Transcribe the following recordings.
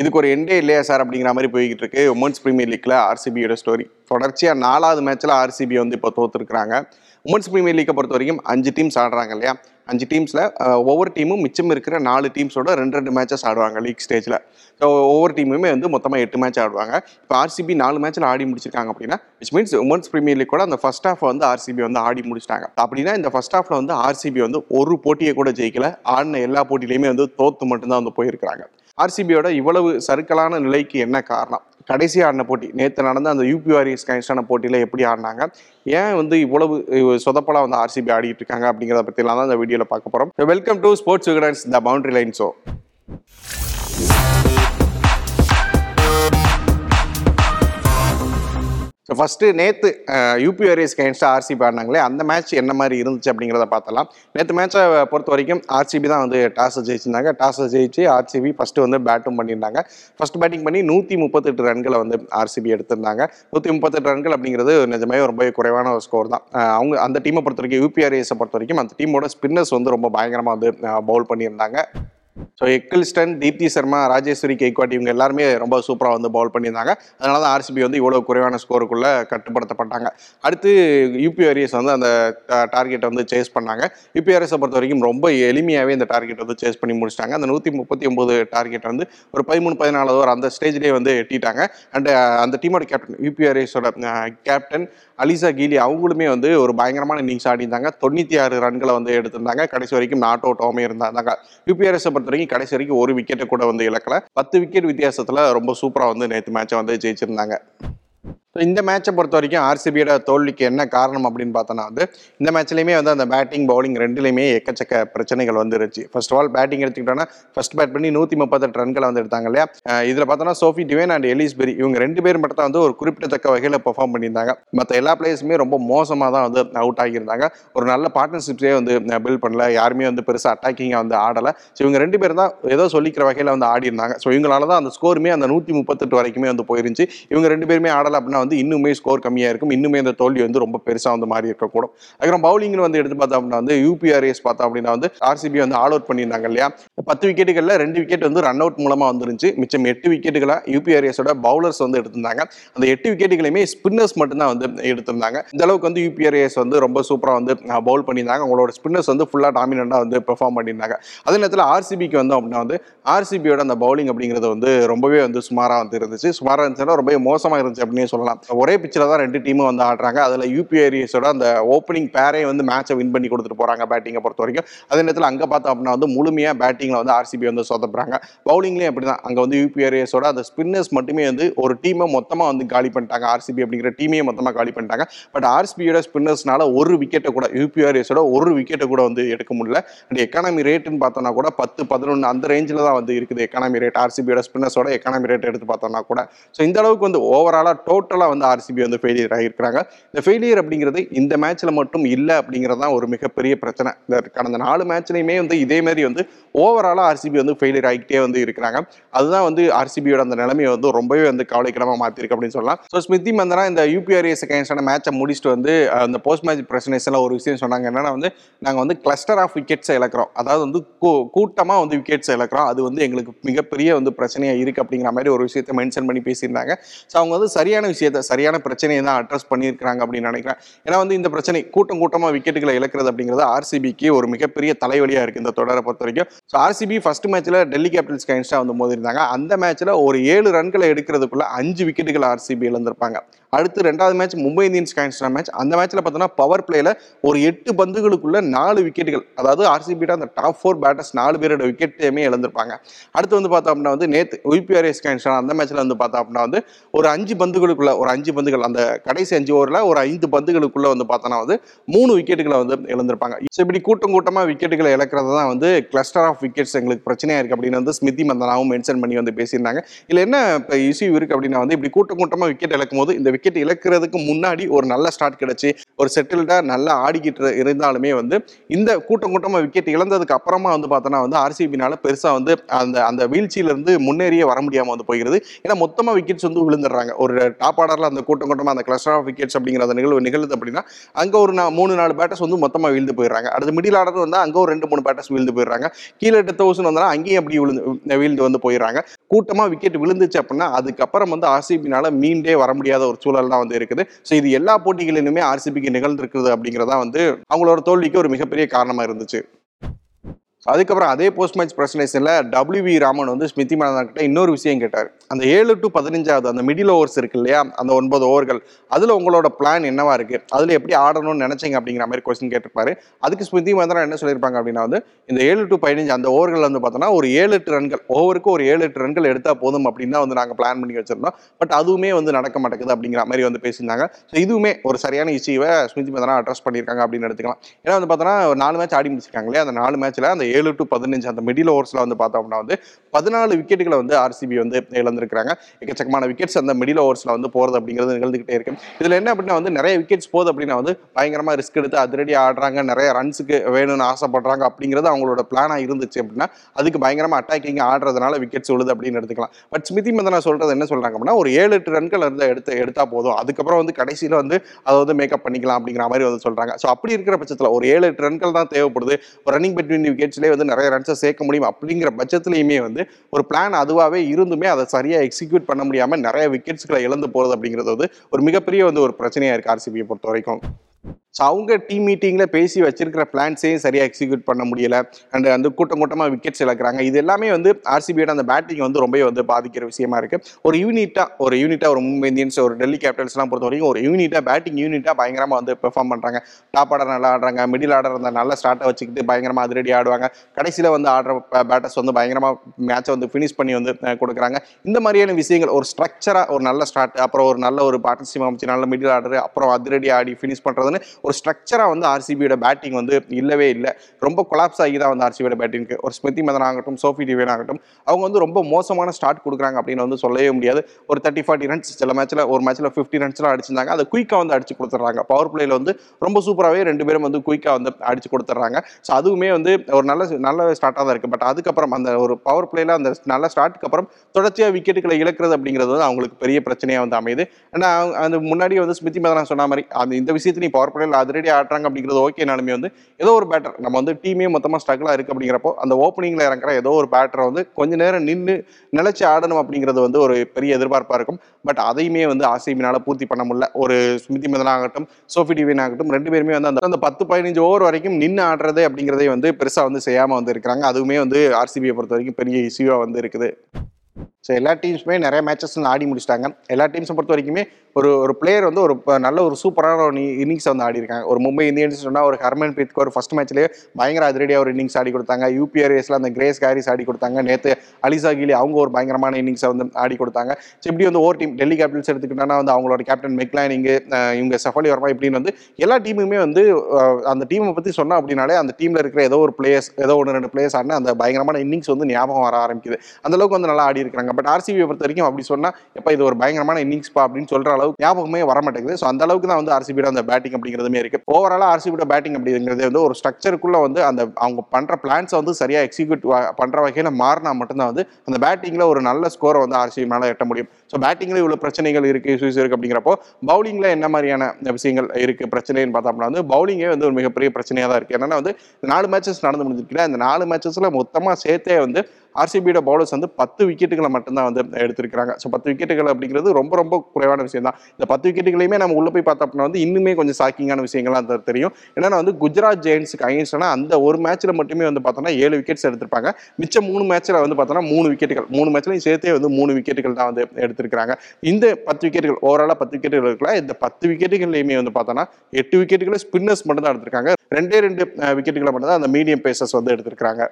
இதுக்கு ஒரு எண்டே இல்லையா சார் அப்படிங்கிற மாதிரி போய்கிட்டு இருக்கு உமன்ஸ் பிரீமியர் லீக்ல ஆர்சிபியோட ஸ்டோரி தொடர்ச்சியாக நாலாவது மேட்ச்ல ஆர்சிபி வந்து இப்போ தோத்துருக்குறாங்க. உமன்ஸ் பிரீமியர் லீக்கை பொறுத்த வரைக்கும் அஞ்சு டீம்ஸ் ஆடுறாங்க இல்லையா? அஞ்சு டீம்ஸில் ஒவ்வொரு டீமும் மிச்சம் இருக்கிற நாலு டீம்ஸோட ரெண்டு ரெண்டு மேட்சஸ் ஆடுவாங்க லீக் ஸ்டேஜில் ஸோ ஒவ்வொரு டீமுமே வந்து மொத்தமாக எட்டு மேட்ச் ஆடுவாங்க. இப்போ ஆர்சிபி நாலு மேட்ச்சில் ஆடி முடிச்சிருக்காங்க அப்படின்னா which means women's premier league கூட அந்த ஃபர்ஸ்ட் ஹாஃப் வந்து ஆர்சிபி வந்து ஆடி முடிச்சிட்டாங்க. அப்படின்னா இந்த ஃபர்ஸ்ட் ஹாஃபில் வந்து ஆர்சிபி வந்து ஒரு போட்டியை கூட ஜெயிக்கல. ஆடின எல்லா போட்டியிலையுமே வந்து தோத்து மட்டும்தான் வந்து போயிருக்கிறாங்க. ஆர்சிபியோட இவ்வளவு சறுக்கலான நிலைக்கு என்ன காரணம்? கடைசி ஆடின போட்டி நேற்று நடந்த அந்த யூபி வாரியர்ஸ் போட்டியில் எப்படி ஆடினாங்க? ஏன் வந்து இவ்வளவு சொதப்பலாக வந்து ஆர்சிபி ஆடிட்டு இருக்காங்க அப்படிங்கிறத பற்றிலாம் தான் இந்த வீடியோவில் பார்க்க போகிறோம் welcome to sports Vikatan's the boundary line show so first நேற்று யூபி வாரியர்ஸ் கேன்ஸ்டாக ஆர்சிபி ஆடினாங்களே அந்த மேட்ச் என்ன மாதிரி இருந்துச்சு அப்படிங்கிறத பார்த்தலாம் நேற்று மேட்சை பொறுத்த வரைக்கும் ஆர்சிபி தான் வந்து டாஸை ஜெயிச்சிருந்தாங்க. டாஸை ஜெயிச்சு ஆர்சிபி ஃபஸ்ட்டு வந்து பேட்டும் பண்ணியிருந்தாங்க. ஃபஸ்ட் பேட்டிங் பண்ணி நூற்றி முப்பத்தெட்டு ரன்களை வந்து ஆர்சிபி எடுத்திருந்தாங்க. நூற்றி முப்பத்தெட்டு ரன்கள் அப்படிங்கிறது நிஜமே ரொம்பவே குறைவான ஒரு ஸ்கோர் தான். அவங்க அந்த டீமை பொறுத்த வரைக்கும் யூபிஆர்ஏஸை பொறுத்த வரைக்கும் அந்த டீமோட ஸ்பின்னர்ஸ் வந்து ரொம்ப பயங்கரமாக வந்து பவுல் பண்ணியிருந்தாங்க. ஸோ எக்கில்ஸ்டன் தீப்தி சர்மா ராஜேஸ்வரி கேக்வாட் இவங்க எல்லாருமே ரொம்ப சூப்பராக வந்து பவுல் பண்ணியிருந்தாங்க. அதனால தான் ஆர்சிபி வந்து இவ்வளோ குறைவான ஸ்கோருக்குள்ளே கட்டுப்படுத்தப்பட்டாங்க. அடுத்து யூபி வாரியர்ஸ் வந்து அந்த டார்கெட்டை வந்து சேஸ் பண்ணாங்க. யூபிஆர்எஸை பொறுத்த வரைக்கும் ரொம்ப எளிமையாகவே இந்த டார்கெட் வந்து சேஸ் பண்ணி முடிச்சிட்டாங்க. அந்த நூற்றி முப்பத்தி ஒம்பது டார்கெட் வந்து ஒரு பதிமூணு பதினாலு ஓவர் அந்த ஸ்டேஜ்லேயே வந்து எட்டிட்டாங்க. அண்ட் அந்த டீமோட கேப்டன் யூபிஆர்எஸோட கேப்டன் அலிசா கீலி அவங்களுமே வந்து ஒரு பயங்கரமான இன்னிங்ஸ் ஆடிருந்தாங்க தொண்ணூற்றி ஆறு ரன்களை வந்து எடுத்திருந்தாங்க. கடைசி வரைக்கும் நாட் அவுட்டாகவே இருந்தாங்க. யூபிஆர்எஸை பொறுத்த வரைக்கும் கடைசி வரைக்கும் ஒரு விக்கெட்டை கூட வந்து இழக்கல. பத்து விக்கெட் வித்தியாசத்தில் ரொம்ப சூப்பராக வந்து நேற்று மேட்சை வந்து ஜெயிச்சிருந்தாங்க. ஸோ இந்த மேட்சை பொறுத்த வரைக்கும் ஆர்சிபியோட தோல்விக்கு என்ன காரணம் அப்படின்னு பார்த்தோன்னா வந்து இந்த மேட்ச்லையுமே வந்து அந்த பேட்டிங் பவுலிங் ரெண்டுலேயுமே எக்கச்சக்க பிரச்சனைகள் வந்துருச்சு. ஃபர்ஸ்ட் ஆஃப் ஆல் பேட்டிங் எடுத்துக்கிட்டோன்னா ஃபர்ஸ்ட் பேட் பண்ணி நூற்றி முப்பத்தெட்டு ரன்களை வந்து எடுத்தாங்க இல்லையா இதில் பார்த்தோன்னா சோஃபி டிவேன் அண்ட் எலிஸ்பெரி இவங்க ரெண்டு பேரும் மட்டும் தான் வந்து ஒரு குறிப்பிடத்தக்க வகையில் பெர்ஃபார்ம் பண்ணியிருந்தாங்க. மற்ற எல்லா பிளேயர்ஸுமே ரொம்ப மோசமாக தான் வந்து அவுட் ஆகியிருந்தாங்க. ஒரு நல்ல பார்ட்னர்ஷிப்ஸே வந்து பில்ட் பண்ணல. யாருமே வந்து பெருசாக அட்டாக்கிங்காக வந்து ஆடலை. ஸோ இவங்க ரெண்டு பேரும் தான் ஏதோ சொல்லிக்கிற வகையில் வந்து ஆடி இருந்தாங்க ஸோ இவங்களால தான் அந்த ஸ்கோருமே அந்த நூற்றி முப்பத்தெட்டு வரைக்குமே வந்து போயிருந்துச்சு. இவங்க ரெண்டு பேருமே ஆடலை அப்படின்னா வந்து இன்னுமே ஸ்கோர் கம்மியாக இருக்கும். இன்னுமே இந்த தோல்வி வந்து ரொம்ப பெருசாக வந்து மாறி இருக்கக்கூடும். அதுக்கப்புறம் பவுலிங்னு வந்து எடுத்து பார்த்தோம் அப்படின்னா வந்து யூபிஆர்எஸ் பார்த்தோம் அப்படின்னா வந்து ஆர்சிபி வந்து ஆல் அவுட் பண்ணியிருந்தாங்க இல்லையா? பத்து விக்கெட்டுகளில் ரெண்டு விக்கெட் வந்து ரன் அவுட் மூலமாக வந்துருந்துச்சு. மிச்சம் எட்டு விக்கெட்டுகளை யூபிஆர்எஸோட பவுலர்ஸ் வந்து எடுத்திருந்தாங்க. அந்த எட்டு விக்கெட்டுகளையுமே ஸ்பின்னர்ஸ் மட்டும்தான் வந்து எடுத்திருந்தாங்க. இந்த அளவுக்கு வந்து யூபிஆர்எஸ் வந்து ரொம்ப சூப்பராக வந்து பவுல் பண்ணியிருந்தாங்க. அவங்களோட ஸ்பின்னர்ஸ் வந்து ஃபுல்லாக டாமினண்டாக வந்து பெர்ஃபார்ம் பண்ணியிருந்தாங்க. அதே நேரத்தில் ஆர்சிபிக்கு வந்து அப்படின்னா வந்து ஆர்சிபியோட அந்த பவுலிங் அப்படிங்கிறது வந்து ரொம்பவே வந்து சுமாராக வந்து இருந்துச்சு. சுமாராக இருந்துச்சுன்னா ரொம்பவே மோசமாக இருந்துச்சு அப்படின்னு சொல்லலாம். ஒரே பிச்சில் தான் ரெண்டு டீமும் வந்து ஆடுறாங்க. அதில் யூபிஏரியஸோட அந்த ஓப்பனிங் பேரே வந்து மேட்சை வின் பண்ணி கொடுத்துட்டு போகிறாங்க பேட்டிங்கை பொறுத்த வரைக்கும் அதே நேரத்தில் அங்கே பார்த்தோம் அப்படின்னா வந்து முழுமையாக பேட்டிங்கில் வந்து ஆர்சிபி வந்து சொதப்புறாங்க. பவுலிங்லேயும் அப்படி தான் அங்கே வந்து யூபிஏரியஸோட அந்த ஸ்பின்னர்ஸ் மட்டுமே வந்து ஒரு டீமை மொத்தமாக வந்து காலி பண்ணிட்டாங்க. ஆர்சிபி அப்படிங்கிற டீமையே மொத்தமாக காலி பண்ணிட்டாங்க. பட் ஆர்சிபியோட ஸ்பின்னர்ஸ்னால ஒரு விக்கெட்டை கூட யூபிஆர்எஸோட ஒரு விக்கெட்டை கூட வந்து எடுக்க முடியல. அண்ட் எக்கானமி ரேட்டுன்னு பார்த்தோம்னா கூட பத்து பதினொன்று அந்த ரேஞ்சில் தான் வந்து இருக்குது எக்கானமி ரேட் ஆர்சிபியோட ஸ்பின்னர்ஸோட எக்கானமி ரேட் எடுத்து பார்த்தோம்னா கூட. ஸோ இந்த அளவுக்கு வந்து ஓவராலாக டோட்டலாக வந்து ஆர்சிபி வந்து ஃபெயிலியர் ஆகியிருக்கிறாங்க. இந்த ஃபெயிலியர் அப்படிங்கிறது இந்த மேட்ச்சில் மட்டும் இல்லை அப்படிங்கிறது தான் ஒரு மிகப்பெரிய பிரச்சனை. இந்த கடந்த நாலு மேட்ச்லையுமே வந்து இதே மாதிரி வந்து ஓவராலாக ஆர்சிபி வந்து ஃபெயிலியர் ஆகிட்டே வந்து இருக்கிறாங்க. அதுதான் வந்து ஆர்சிபியோட அந்த நிலைமையை வந்து ரொம்பவே வந்து கவலைக்கிடமாக மாற்றிருக்கு அப்படின்னு சொல்லலாம். ஸோ ஸ்மிருதி மந்தனா இந்த யூபிஆர்எஸ் அகேன்ஸ்டான மேட்சை முடிச்சுட்டு வந்து அந்த போஸ்ட் மேட்ச் பிரசனேஷனில் ஒரு விஷயம் சொன்னாங்க. என்னன்னா வந்து நாங்கள் வந்து கிளஸ்டர் ஆஃப் விக்கெட்ஸை இழக்கிறோம். அதாவது வந்து கூட்டமாக வந்து விக்கெட்ஸை இழக்கிறோம். அது வந்து எங்களுக்கு மிகப்பெரிய வந்து பிரச்சனையாக இருக்குது அப்படிங்கிற மாதிரி ஒரு விஷயத்தை மென்ஷன் பண்ணி பேசியிருந்தாங்க. ஸோ அவங்க வந்து சரியான விஷயத்தை சரியான பிரச்சனையை தான் அட்ரஸ் பண்ணியிருக்கிறாங்க அப்படின்னு நினைக்கிறேன். ஏன்னா வந்து இந்த பிரச்சனை கூட்டம் கூட்டமாக விக்கெட்டுகளை இழக்கிறது அப்படிங்கிறது ஆர்சிபிக்கு ஒரு மிகப்பெரிய தலைவலியாக இருக்குது இந்த தொடரை பொறுத்த வரைக்கும். ஸோ ஆர்சிபி ஃபர்ஸ்ட் மேட்ச்சில் டெல்லி கேபிட்டல்ஸ் கைன்ஸ்டாக வந்து மோதிருந்தாங்க அந்த மேட்ச்சில் ஒரு ஏழு ரன்களை எடுக்கிறதுக்குள்ள அஞ்சு விக்கெட்டுகள் ஆர்சிபி இழந்திருப்பாங்க. அடுத்து ரெண்டாவது மேட்ச் மும்பை இந்தியன்ஸ் கைன்ஸ்டா மேட்ச் அந்த மேட்ச்சில் பார்த்தோன்னா பவர் பிளேல ஒரு எட்டு பந்துகளுக்குள்ள நாலு விக்கெட்டுகள் அதாவது ஆர்சிபியோட அந்த டாப் ஃபோர் பேட்டர்ஸ் நாலு பேரோட விக்கெட்டையுமே இழந்திருப்பாங்க. அடுத்து வந்து பார்த்தோம் அப்படின்னா வந்து நேற்று ஒய்பிஆர்எஸ் கைன்ஸ்டா அந்த மேட்ச்சில் வந்து பார்த்தோம் அப்படின்னா வந்து ஒரு அஞ்சு பந்துகளுக்குள்ள ஒரு அஞ்சு பந்துகள் அந்த கடைசி அஞ்சு ஓவரில் ஒரு ஐந்து பந்துகளுக்குள்ள வந்து பார்த்தோன்னா வந்து மூணு விக்கெட்டுகளை வந்து இழந்திருப்பாங்க. ஸோ இப்படி கூட்டம் கூட்டமாக விக்கெட்டுகளை இழக்கிறது தான் வந்து கிளஸ்டர் ஆஃப் விக்கெட்ஸ் எங்களுக்கு பிரச்சனையாக இருக்குது அப்படின்னு வந்து ஸ்மிருதி மந்தனாவும் மென்ஷன் பண்ணி வந்து பேசியிருந்தாங்க. இல்லை என்ன இப்போ இஷ்யூ இருக்குது அப்படின்னா வந்து இப்படி கூட்டம் கூட்டமாக விக்கெட் இழக்கும் போது இந்த விக்கெட் இழக்கிறதுக்கு முன்னாடி ஒரு நல்ல ஸ்டார்ட் கிடைச்சி ஒரு செட்டில்டாக நல்லா ஆடிக்கிட்டு இருந்தாலுமே வந்து இந்த கூட்டம் கூட்டமாக விக்கெட் இழந்ததுக்கு அப்புறமா வந்து பார்த்தோன்னா வந்து ஆர்சிபினால பெருசாக வந்து அந்த அந்த வீழ்ச்சியில இருந்து முன்னேறியே வர முடியாமல் வந்து போகிறது ஏன்னா மொத்தமாக விக்கெட்ஸ் வந்து விழுந்துடுறாங்க. ஒரு டாப் ஆர்டரில் அந்த கூட்டம் கூட்டமாக அந்த கிளஸ்டர் ஆஃப் விக்கெட்ஸ் அப்படிங்கிற அந்த நிகழ்வு நிகழ்ந்தது அப்படின்னா அங்கே ஒரு மூணு நாலு பேட்டர்ஸ் வந்து மொத்தமாக வீழ்ந்து போயிடுறாங்க. அடுத்து மிடில் ஆர்டர் வந்து அங்கே ஒரு ரெண்டு மூணு பேட்டர்ஸ் வீழ்ந்து போயிடுறாங்க. கீழே எட்டு தௌசண்ட் வந்தால் அங்கேயும் அப்படி விழுந்து வீழ்ந்து வந்து போயிடுறாங்க. கூட்டமாக விக்கெட் விழுந்துச்சு அப்படின்னா அதுக்கப்புறம் வந்து ஆர்சிபினால மீண்டே வர முடியாத ஒரு சூழல் தான் வந்து இருக்குது. ஸோ இது எல்லா போட்டிகளிலுமே ஆர்சிபிக்கு நிகழ்ந்திருக்குது அப்படிங்கிறதா வந்து அவங்களோட தோல்விக்கு ஒரு மிகப்பெரிய காரணமா இருந்துச்சு. அதுக்கப்புறம் அதே போஸ்ட் மேட்ச் பிரசன்டேஷனில் டபிள்யூவி ராமன் வந்து ஸ்மிருதி மனதா கிட்ட இன்னொரு விஷயம் கேட்டார். அந்த ஏழு டு பதினஞ்சாவது அந்த மிடில் ஓவர்ஸ் இருக்கு இல்லையா? அந்த ஒன்பது ஓவர்கள் அதில் உங்களோட பிளான் என்னவா இருக்கு? அதில் எப்படி ஆடணும்னு நினைச்சிங்க அப்படிங்கிற மாதிரி கொஸ்டின் கேட்டிருப்பாரு. அதுக்கு ஸ்மிருதி மந்தனா என்ன சொல்லியிருப்பாங்க அப்படின்னா வந்து இந்த ஏழு டு பதினஞ்சு அந்த ஓவர்கள் வந்து பார்த்தோன்னா ஒரு ஏழு எட்டு ரன்கள் ஓவருக்கு ஒரு ஏழு எட்டு ரன்கள் எடுத்தால் போதும் அப்படின்னு தான் வந்து நாங்கள் பிளான் பண்ணி வச்சிருந்தோம். பட் அதுவுமே வந்து நடக்க மாட்டேங்குது அப்படிங்கிற மாதிரி வந்து பேசியிருந்தாங்க. ஸோ இதுவுமே ஒரு சரியான இஷ்யூவை ஸ்மிருதி மந்தனா அட்ரஸ் பண்ணியிருக்காங்க அப்படின்னு எடுத்துக்கலாம். ஏன்னா வந்து பார்த்தோன்னா நாலு மேட்ச் ஆடி முடிச்சிருக்காங்களே அந்த நாலு மேட்ச்சில் அந்த ஏழு டு பதினஞ்சு அந்த மிடில் ஓவர்ஸில் வந்து பார்த்தோம்னா வந்து பதினாலு விக்கெட்டுகளை வந்து ஆர்சிபி வந்து இழந்திருக்கிறாங்க. எக்கச்சக்கமான விக்கெட்ஸ் அந்த மிடில் ஓவர்ஸில் வந்து போகிறது அப்படிங்கிறது நிகழ்ந்துகிட்டே இருக்கு. இதில் என்ன அப்படின்னா வந்து நிறைய விக்கெட்ஸ் போகுது அப்படின்னா வந்து பயங்கரமாக ரிஸ்க் எடுத்து அதிரடி ஆடுறாங்க நிறைய ரன்ஸுக்கு வேணும்னு ஆசைப்படுறாங்க அப்படிங்கிறது அவங்களோட பிளானாக இருந்துச்சு அப்படின்னா அதுக்கு பயங்கரமாக அட்டாக்கிங் ஆடுறதுனால விக்கெட்ஸ் விழுது அப்படின்னு எடுத்துக்கலாம். பட் ஸ்மிதி மந்தனா சொல்கிறது என்ன சொல்கிறாங்க அப்படின்னா ஒரு ஏழு எட்டு ரன்கள் இருந்தால் எடுத்து எடுத்தால் போதும். அதுக்கப்புறம் வந்து கடைசியில வந்து அதை வந்து மேக்கப் பண்ணிக்கலாம் அப்படிங்கிற மாதிரி வந்து சொல்கிறாங்க ஸோ அப்படி இருக்கிற பட்சத்தில் ஒரு ஏழு எட்டு ரன்கள் தான் தேவைப்படுது. ரன்னிங் பிட்வீன் மேட்ச்லேயே வந்து நிறைய ரன்ஸை சேர்க்க முடியும் அப்படிங்கிற பட்சத்துலையுமே வந்து ஒரு பிளான் அதுவாகவே இருந்துமே அதை சரியாக எக்ஸிக்யூட் பண்ண முடியாமல் நிறைய விக்கெட்ஸ்களை இழந்து போகிறது அப்படிங்கிறது வந்து ஒரு மிகப்பெரிய வந்து ஒரு பிரச்சனையாக இருக்குது ஆர்சிபியை பொறுத்த வரைக்கும் ஸோ அவங்க டீம் மீட்டிங்கில் பேசி வச்சிருக்கிற பிளான்ஸையும் சரியாக எக்ஸிக்யூட் பண்ண முடியல? அண்ட் அந்த கூட்டம் கூட்டமாக விக்கெட்ஸ் இழக்கிறாங்க. இது எல்லாமே வந்து ஆர்சிபியோட அந்த பேட்டிங் வந்து ரொம்ப வந்து பாதிக்கிற விஷயமா இருக்கு. ஒரு யூனிட்டாக ஒரு யூனிட்டாக ஒரு மும்பை இந்தியன்ஸ் ஒரு டெல்லி கேபிட்டல்ஸ்லாம் பொறுத்த வரைக்கும் ஒரு யூனிட்டாக பேட்டிங் யூனிட்டாக பயங்கரமாக வந்து பெர்ஃபார்ம் பண்ணுறாங்க டாப் ஆர்டர் நல்லா ஆடுறாங்க. மிடில் ஆர்டர் அந்த நல்லா ஸ்டார்ட்டை வச்சுக்கிட்டு பயங்கரமாக அதிரடி ஆடுவாங்க. கடைசியில் வந்து ஆடுற பேட்டர்ஸ் வந்து பயங்கரமாக மேட்சை வந்து ஃபினிஷ் பண்ணி வந்து கொடுக்குறாங்க. இந்த மாதிரியான விஷயங்கள் ஒரு ஸ்ட்ரக்சராக ஒரு நல்ல ஸ்டார்ட் அப்புறம் ஒரு நல்ல ஒரு பார்ட்னர்ஷிப் அமைச்சு நல்ல மிடில் ஆர்டர் அப்புறம் அதிரடி ஆடி ஃபினிஷ் வந்து ஒரு ஸ்ட்ரக்சராக வந்து ஆர்சிபியோட பேட்டிங் வந்து இல்லவே இல்லை. ரொம்ப கொலாப்ஸ் ஆகி தான் வந்து ஆர்சிபியோட பேட்டிங்க்கு ஒரு ஸ்மிருதி மதன் ஆகட்டும் சோஃபி டிவேன் ஆகட்டும் அவங்க வந்து ரொம்ப மோசமான ஸ்டார்ட் கொடுக்குறாங்க அப்படின்னு வந்து சொல்லவே முடியாது. ஒரு தேர்ட்டி ஃபார்ட்டி ரன்ஸ் சில மேட்ச்சில் ஒரு மேட்ச்சில் ஃபிஃப்டி ரன்ஸ்லாம் அடிச்சிருந்தாங்க. அதை குயிக்காக வந்து அடிச்சு கொடுத்துட்றாங்க. பவர் பிளேயில் வந்து ரொம்ப சூப்பராகவே ரெண்டு பேரும் வந்து குயிக்காக வந்து அடிச்சு கொடுத்துட்றாங்க. ஸோ அதுவுமே வந்து ஒரு நல்ல நல்ல ஸ்டார்ட்டாக தான் இருக்குது பட் அதுக்கப்புறம் அந்த ஒரு பவர் பிளேயில் அந்த நல்ல ஸ்டார்ட்டுக்கு அப்புறம் தொடர்ச்சியாக விக்கெட்டுகளை இழக்கிறது அப்படிங்கிறது வந்து அவங்களுக்கு பெரிய பிரச்சனையாக வந்து அமையுது. ஆனால் அந்த முன்னாடி வந்து ஸ்மிருதி மதனா சொன்ன மாதிரி அந்த இந்த விஷயத்தை பவர் பிளேயில் ஆடுறாங்க அப்படிங்கிறது ஓகேனாலுமே வந்து ஏதோ ஒரு பேட்டர் நம்ம வந்து டீமே மொத்தமாக ஸ்ட்ரகிளாக இருக்குது அப்படிங்கிறப்போ அந்த ஓப்பனிங்கில் இறங்குற ஏதோ ஒரு பேட்டரை வந்து கொஞ்ச நேரம் நின்று நிலச்சி ஆடணும் அப்படிங்கிறது வந்து ஒரு பெரிய எதிர்பார்ப்பாக இருக்கும். பட் அதையுமே வந்து ஆர்சிபினால பூர்த்தி பண்ண முடியல. ஒரு ஸ்மிருதி மதன் ஆகட்டும் சோஃபி டிவின் ஆகட்டும் ரெண்டு பேருமே வந்து அந்த அந்த பத்து பதினஞ்சு ஓவர் வரைக்கும் நின்று ஆடுறது அப்படிங்கிறதே வந்து பெருசாக வந்து செய்யாமல் வந்து இருக்கிறாங்க. அதுவுமே வந்து ஆர்சிபியை பொறுத்த வரைக்கும் பெரிய இஷ்யூவாக வந்து இருக்குது. ஸோ எல்லா டீம்ஸுமே நிறைய மேட்சஸ் ஆடி முடிச்சிட்டாங்க. எல்லா டீம்ஸை பொறுத்த வரைக்குமே ஒரு ஒரு பிளேயர் வந்து ஒரு நல்ல ஒரு சூப்பரான ஒரு இன்னிங்ஸ் வந்து ஆடி இருக்காங்க. ஒரு மும்பை இந்தியன்ஸ் சொன்னால் ஒரு ஹர்மன் பிரீத் ஒரு ஃபஸ்ட் மேட்ச்லேயே பயங்கர அதிரடியாக ஒரு இன்னிங்ஸ் ஆடி கொடுத்தாங்க. யூபிஆர்எஸ்ல அந்த கிரேஸ் கேரிஸ் ஆடி கொடுத்தாங்க. நேற்று அலிசா கிலி அவங்க ஒரு பயங்கரமான இன்னிங்ஸை வந்து ஆடி கொடுத்தாங்க. ஸோ இப்படி வந்து ஓர் டீம் டெல்லி கேபிட்டல்ஸ் எடுத்துக்கிட்டோன்னா வந்து அவங்களோட கேப்டன் மெக்லானிங்கு இவங்க சஃபலி வர்மா இப்படின்னு வந்து எல்லா டீமுமே வந்து அந்த டீமை பற்றி சொன்னால் அப்படின்னாலே அந்த டீமில் இருக்கிற ஏதோ ஒரு பிளேயர்ஸ் ஏதோ ஒன்று ரெண்டு பிளேயர்ஸ் ஆடினா அந்த பயங்கரமான இன்னிங்ஸ் வந்து ஞாபகம் வர ஆரம்பிக்குது. அந்தளவுக்கு வந்து நல்லா ஆடி இருக்கிறாங்க இருக்காங்க. பட் ஆர்சிபியை பொறுத்த வரைக்கும் அப்படி சொன்னால் எப்போ இது ஒரு பயங்கரமான இன்னிங்ஸ்பா அப்படின்னு சொல்கிற அளவுக்கு ஞாபகமே வர மாட்டேங்குது ஸோ அந்த அளவுக்கு தான் வந்து ஆர்சிபியோட அந்த பேட்டிங் அப்படிங்கிறதுமே இருக்கு. ஓவராலாக ஆர்சிபியோட பேட்டிங் அப்படிங்கிறது வந்து ஒரு ஸ்ட்ரக்சருக்குள்ளே வந்து அந்த அவங்க பண்ணுற பிளான்ஸை வந்து சரியாக எக்ஸிக்யூட் பண்ணுற வகையில் மாறினா மட்டும்தான் வந்து அந்த பேட்டிங்கில் ஒரு நல்ல ஸ்கோரை வந்து ஆர்சிபி மேலே எட்ட முடியும். ஸோ பேட்டிங்கில் இவ்வளோ பிரச்சனைகள் இருக்குது இஷ்யூஸ் இருக்குது அப்படிங்கிறப்போ பவுலிங்கில் என்ன மாதிரியான விஷயங்கள் இருக்குது பிரச்சனைன்னு பார்த்தோம்னா வந்து பவுலிங்கே வந்து ஒரு மிகப்பெரிய பிரச்சனையாக தான் இருக்குது என்னென்னா வந்து நாலு மேட்சஸ் நடந்து முடிஞ்சிருக்குல்ல அந்த நாலு மேட்சஸில் மொத்தமாக சேர்த்தே வந்து ஆர்சிபியோட பவுலர்ஸ் வந்து பத்து விக்கெட்டுகளை மட்டும்தான் வந்து எடுத்திருக்கிறாங்க. ஸோ பத்து விக்கெட்டுகள் அப்படிங்கிறது ரொம்ப ரொம்ப குறைவான விஷயம் தான் இந்த பத்து விக்கெட்டுகளையுமே நம்ம உள்ள போய் பார்த்தோம் அப்படின்னா வந்து இன்னுமே கொஞ்சம் ஷாக்கிங்கான விஷயங்கள்லாம் தெரியும். ஏன்னா வந்து குஜராத் ஜெயின்ஸுக்கு அகைன்ஸ்டான அந்த ஒரு மேட்ச்ல மட்டுமே வந்து பார்த்தோம்னா ஏழு விக்கெட்ஸ் எடுத்திருப்பாங்க. மிச்சம் மூணு மேட்ச்ல வந்து பார்த்தோம்னா மூணு விக்கெட்டுகள் மூணு மேட்ச்லையும் சேர்த்தே வந்து மூணு விக்கெட்டுகள் தான் வந்து எடுத்திருக்கிறாங்க. இந்த பத்து விக்கெட்டுகள் ஓவராலாக பத்து விக்கெட்டுகள் இருக்கலாம் இந்த பத்து விக்கெட்டுகள்லையுமே வந்து பார்த்தோன்னா எட்டு விக்கெட்டுகளை ஸ்பின்னர்ஸ் மட்டும் தான் எடுத்திருக்காங்க. ரெண்டே ரெண்டு விக்கெட்டுகளை மட்டும் தான் அந்த மீடியம் பேசர்ஸ் வந்து எடுத்திருக்கிறாங்க.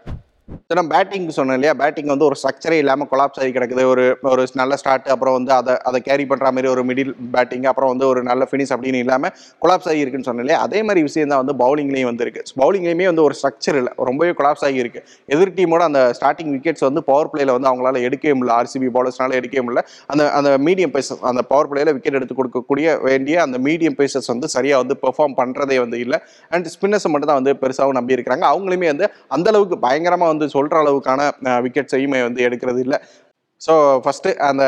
நான் பேட்டிங் சொன்னேன் இல்லையா? பேட்டிங் வந்து ஒரு ஸ்ட்ரக்சரே இல்லாமல் கொலாப்ஸ் ஆகி கிடக்குது. ஒரு ஒரு நல்ல ஸ்டார்ட் அப்புறம் வந்து அதை அதை கேரி பண்ணுற மாதிரி ஒரு மிடில் பேட்டிங் அப்புறம் வந்து ஒரு நல்ல ஃபினிஷ் அப்படின்னு இல்லாமல் கொலாப்ஸ் ஆகி இருக்குன்னு சொன்னேன் இல்லையா? அதே மாதிரி விஷயம் தான் வந்து பவுலிங்லேயும் வந்து இருக்கு பவுலிங்லேயுமே வந்து ஒரு ஸ்ட்ரக்சர் இல்லை. ரொம்பவே கொலாப்ஸ் ஆகி இருக்கு. எதிர் டீமோட அந்த ஸ்டார்டிங் விக்கெட்ஸ் வந்து பவர் பிளேல வந்து அவங்களால எடுக்கவே முடியல. ஆர்சிபி பவுலர்ஸ்னால எடுக்கவே முடியல. அந்த அந்த மீடியம் பேசஸ் அந்த பவர் பிளேல விக்கெட் எடுத்து கொடுக்கக்கூடிய வேண்டிய அந்த மீடியம் பேசஸ் வந்து சரியாக வந்து பெர்ஃபார்ம் பண்ணுறதே வந்து இல்லை. அண்ட் ஸ்பின்னர்ஸை மட்டும் தான் வந்து பெருசாகவும் நம்பி இருக்கிறாங்க அவங்களுமே வந்து அந்தளவுக்கு பயங்கரமாக வந்து சொல்கிற அளவுக்கான விக்கெட்ஸையுமே வந்து எடுக்கிறது இல்லை. ஸோ ஃபஸ்ட்டு அந்த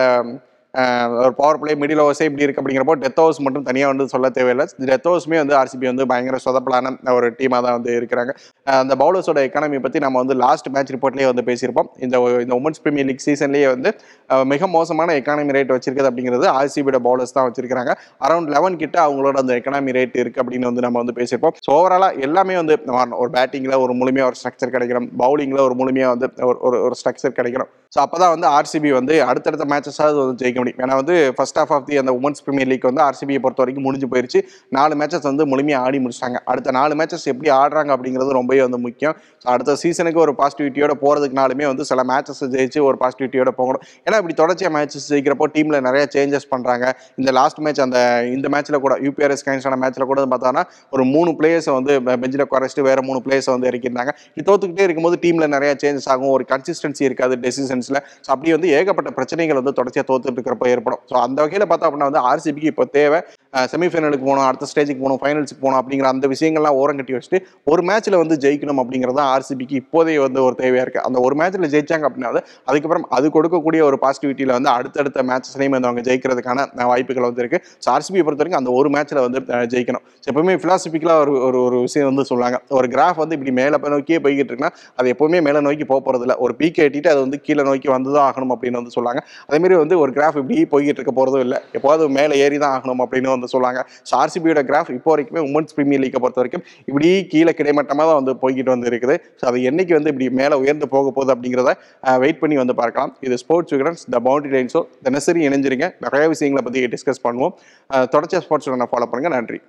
ஒரு பவர் பிளே மிடில் ஓவர்ஸே இப்படி இருக்கு அப்படிங்கிறப்போ டெத் ஓவர்ஸ் மட்டும் தனியாக வந்து சொல்ல தேவையில்லை. டெத் ஓவர்ஸுமே வந்து ஆர்சிபி வந்து பயங்கர சொதப்பலான ஒரு டீமாக தான் வந்து இருக்கிறாங்க. அந்த பவுலர்ஸோட எக்கானமி பற்றி நம்ம வந்து லாஸ்ட் மேட்ச் ரிப்போர்ட்லேயே வந்து பேசியிருப்போம். இந்த இந்த உமன்ஸ் பிரீமியர் லீக் சீசன்லேயே வந்து மிக மோசமான எக்கானமி ரேட் வச்சிருக்கிறது அப்படிங்கிறது ஆர்சிபியோட பவுலர்ஸ் தான் வச்சிருக்கிறாங்க. அரௌண்ட் லெவன் கிட்ட அவங்களோட அந்த எக்கனாமி ரேட் இருக்கு அப்படின்னு வந்து நம்ம வந்து பேசியிருப்போம். ஸோ ஓவராலாக எல்லாமே வந்து ஒரு பேட்டிங்கில் ஒரு முழுமையாக ஒரு ஸ்ட்ரக்சர் கிடைக்கணும். பவுலிங்கில் ஒரு முழுமையாக வந்து ஒரு ஒரு ஒரு ஸ்ட்ரக்சர் கிடைக்கணும். ஸோ அப்போ தான் வந்து ஆர்சிபி வந்து அடுத்தடுத்த மேட்சஸாவது வந்து ஜெயிக்க முடியும். ஏன்னா வந்து ஃபர்ஸ்ட் ஆஃப் ஆஃப் தி அந்த உமன்ஸ் பிரீமியர் லீக் வந்து ஆர்சிபியை பொறுத்த வரைக்கும் முடிஞ்சு போயிருச்சு. நாலு மேட்சஸ் வந்து முழுமையாக ஆடி முடிச்சிட்டாங்க. அடுத்த நாலு மேட்சஸ் எப்படி ஆடுறாங்க அப்படிங்கிறது ரொம்பவே வந்து முக்கியம். ஸோ அடுத்த சீசனுக்கு ஒரு பாசிட்டிவிட்டியோட போகிறதுக்குனாலுமே வந்து சில மேட்சஸ் ஜெயிச்சு ஒரு பாசிட்டிவிட்டியோட போகணும். ஏன்னா இப்படி தொடர்ச்சியாக மேட்சஸ் ஜெயிக்கிறப்போ டீமில் நிறைய சேஞ்சஸ் பண்ணுறாங்க இந்த லாஸ்ட் மேட்ச் அந்த இந்த மேட்ச்சில் கூட யூபிஆர்எஸ் கைன்ஸான மேட்ச்சில் கூட பார்த்தோன்னா ஒரு மூணு பிளேயர்ஸை வந்து பெஞ்சில் குறைச்சிட்டு வேறு மூணு பிளேயர்ஸை வந்து இறக்கியிருந்தாங்க. இது தோத்துக்கிட்டே இருக்கும்போது டீமில் நிறைய சேஞ்சஸ் ஆகும். ஒரு கன்சிஸ்டன்சி இருக்காது டெசிஷன்ஸில் ஸோ அப்படி வந்து ஏகப்பட்ட பிரச்சனைகள் வந்து தொடர்ச்சியாக தோத்துட்டு இருக்கிறப்ப ஏற்படும். ஸோ அந்த வகையில் பார்த்தோம் அப்படின்னா வந்து ஆர்சிபிக்கு இப்போ தேவை. செமிஃபைனலுக்கு போகணும் அடுத்த ஸ்டேஜுக்கு போகணும் ஃபைனல்ஸுக்கு போகணும் அப்படிங்கிற அந்த விஷயங்கள்லாம் ஓரம் கட்டி வச்சுட்டு ஒரு மேட்ச்சில் வந்து ஜெயிக்கணும் அப்படிங்கிறது தான் ஆர்சிபிக்கு இப்போதைய வந்து ஒரு தேவையாக இருக்குது அந்த ஒரு மேட்ச்சில் ஜெயிச்சாங்க அப்படின்னா அதுக்கப்புறம் அது கொடுக்கக்கூடிய ஒரு பாசிட்டிவிட்டியில் வந்து அடுத்தடுத்த மேட்சஸ்லையும் வந்து அவங்க ஜெயிக்கிறதுக்கான வாய்ப்புகள் வந்து இருக்குது ஸோ ஆர்சிபியை பொறுத்த வரைக்கும் அந்த ஒரு மேட்ச்சில் வந்து ஜெயிக்கணும். எப்பவுமே ஃபிலாசபிக்கலாக ஒரு ஒரு ஒரு விஷயம் வந்து சொல்லுவாங்க. ஒரு கிராஃப் வந்து இப்படி மேலே நோக்கியே போய்கிட்டு இருக்குன்னா அது எப்போவுமே மேலே நோக்கி போக போகிறதில்ல ஒரு பீக் எட்டிட்டு அது வந்து கீழே நோக்கி வந்து தான் ஆகணும் அப்படின்னு வந்து சொல்லுவாங்க. அதேமாரி வந்து ஒரு கிராஃப் இப்படி போய்கிட்டு இருக்க போகிறதும் இல்லை. எப்போது மேலே ஏறி தான் ஆகணும் அப்படின்னு வந்து சொல்லுவாங்க. ஸோ ஆர்சிபியோட கிராஃப் இப்போ வரைக்குமே உமன்ஸ் பிரீமியர் லீக்கை பொறுத்த வரைக்கும் இப்படி கீழே கிடைமட்டமாக தான் வந்து போய்கிட்டு வந்து இருக்குது ஸோ அது என்னைக்கு வந்து இப்படி மேலே உயர்ந்து போக போகுது அப்படிங்கிறத வெயிட் பண்ணி வந்து பார்க்கலாம். இது ஸ்போர்ட்ஸ் விகடன்ஸ் த பவுண்டரி லைன்ஸோ தினசரி இணைஞ்சிருங்க. நிறைய விஷயங்களை பற்றி டிஸ்கஸ் பண்ணுவோம். தொடர்ச்சியாக ஸ்போர்ட்ஸ் ஃபாலோ பண்ணுங்கள் நன்றி.